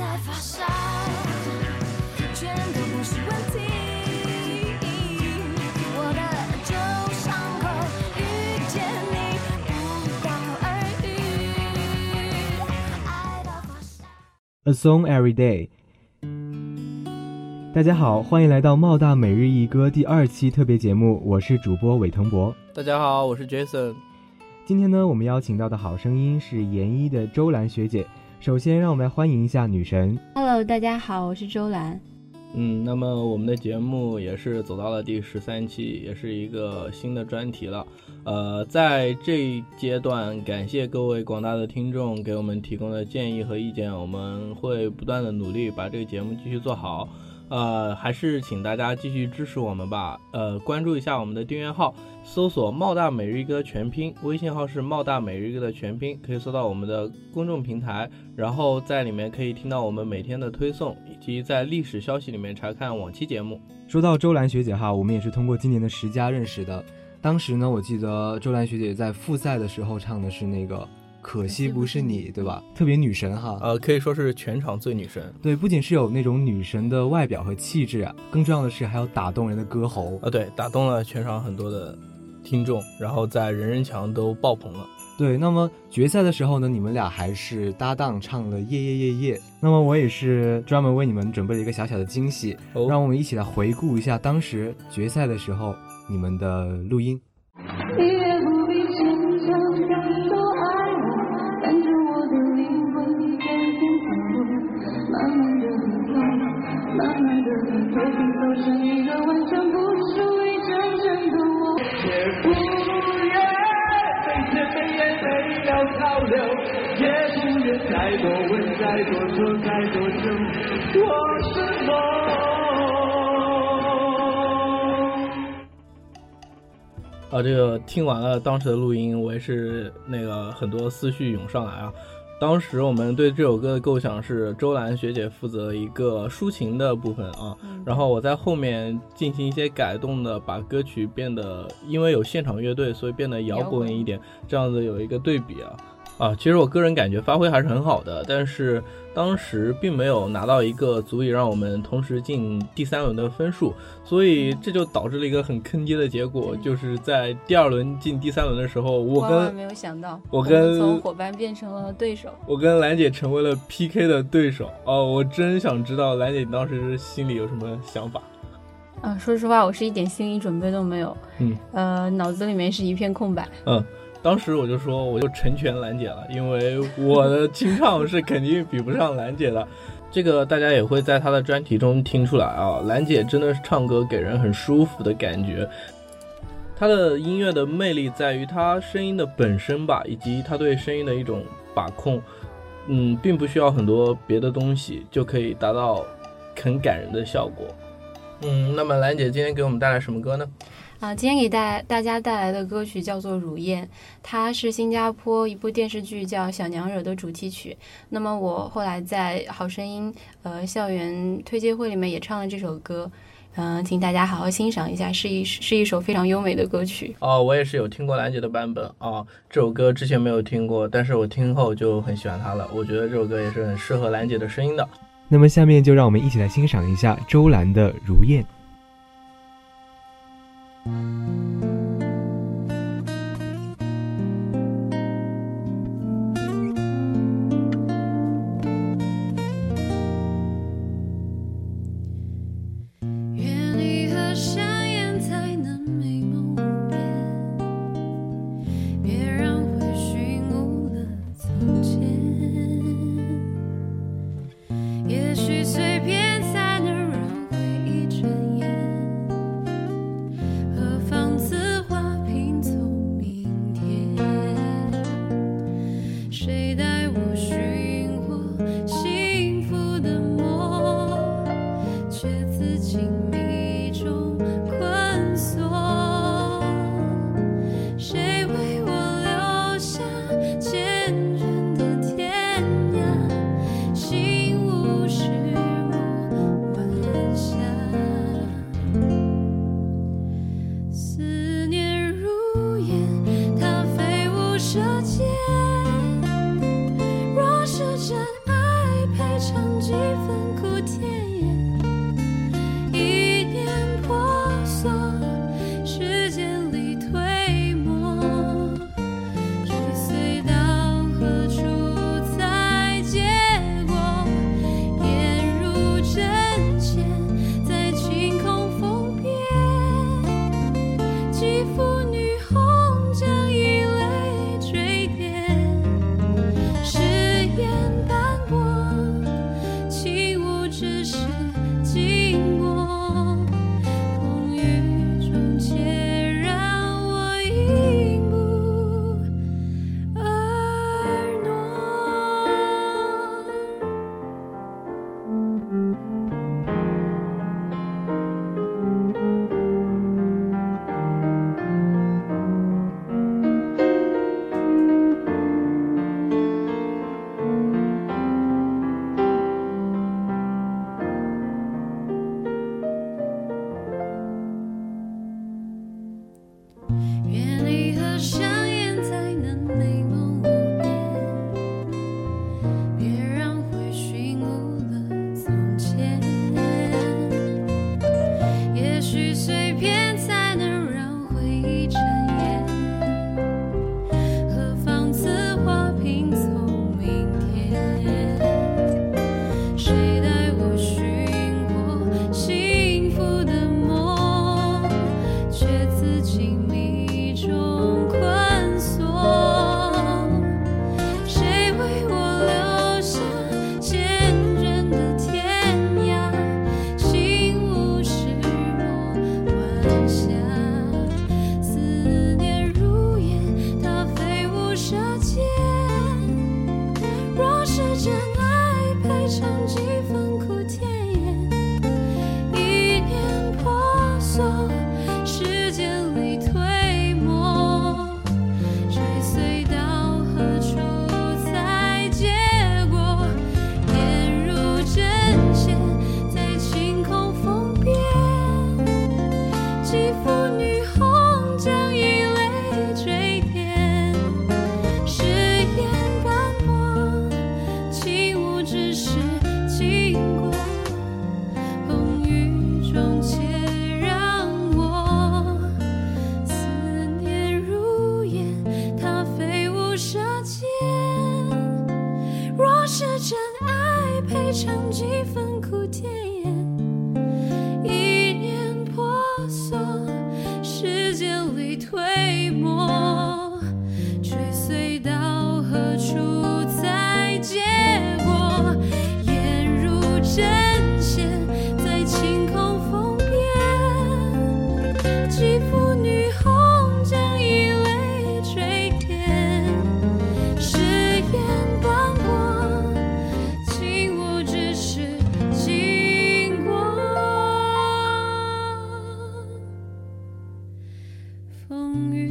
在发烧，全都不是问题。我的旧伤口遇见你，不药而愈。爱到发烧。A Song Every Day。大家好，欢迎来到茂大每日一歌第二期特别节目，我是主播韦腾博。大家好，我是 Jason。今天呢，我们邀请到的好声音是研一的周兰学姐。首先，让我们来欢迎一下女神。Hello，大家好，我是周兰。嗯，那么我们的节目也是走到了第十三期，也是一个新的专题了。呃，在这一阶段，感谢各位广大的听众给我们提供的建议和意见，我们会不断的努力把这个节目继续做好。呃，还是请大家继续支持我们吧。呃，关注一下我们的订阅号，搜索“茂大每日一歌”全拼，微信号是“茂大每日一歌”的全拼，可以搜到我们的公众平台，然后在里面可以听到我们每天的推送，以及在历史消息里面查看往期节目。说到周兰学姐哈，我们也是通过今年的十佳认识的。当时呢，我记得周兰学姐在复赛的时候唱的是那个“可惜不是你”，对吧？特别女神哈。呃，可以说是全场最女神。对，不仅是有那种女神的外表和气质啊，更重要的是还有打动人的歌喉。呃，对，打动了全场很多的听众，然后在人人墙都爆棚了。对，那么决赛的时候呢，你们俩还是搭档唱了《夜夜夜夜》。那么我也是专门为你们准备了一个小小的惊喜，哦让我们一起来回顾一下当时决赛的时候你们的录音。流，也不愿再多问再多说再多久，我是梦。啊，这个听完了当时的录音，我也是那个很多思绪涌上来啊。当时我们对这首歌的构想是周兰学姐负责一个抒情的部分啊，然后我在后面进行一些改动的，把歌曲变得因为有现场乐队，所以变得摇滚一点，这样子有一个对比啊。啊，其实我个人感觉发挥还是很好的，但是当时并没有拿到一个足以让我们同时进第三轮的分数，所以这就导致了一个很坑爹的结果，就是在第二轮进第三轮的时候，我跟万万没有想到，我跟们从伙伴变成了对手。我跟兰姐成为了 PK 的对手。哦，我真想知道兰姐你当时心里有什么想法？啊，说实话，我是一点心理准备都没有。嗯，呃，脑子里面是一片空白。嗯。当时我就说，我就成全兰姐了，因为我的清唱是肯定比不上兰姐的。这个大家也会在她的专题中听出来啊，兰姐真的是唱歌给人很舒服的感觉。她的音乐的魅力在于她声音的本身吧，以及她对声音的一种把控。嗯，并不需要很多别的东西就可以达到很感人的效果。嗯，那么兰姐今天给我们带来什么歌呢？啊，今天给大大家带来的歌曲叫做《乳燕》，它是新加坡一部电视剧叫《小娘惹》的主题曲。那么我后来在《好声音》呃校园推介会里面也唱了这首歌，嗯、呃，请大家好好欣赏一下，是一是一首非常优美的歌曲。哦，我也是有听过兰姐的版本啊，这首歌之前没有听过，但是我听后就很喜欢它了。我觉得这首歌也是很适合兰姐的声音的。那么下面就让我们一起来欣赏一下周兰的《如燕》。再唱几分将爱配成句。风雨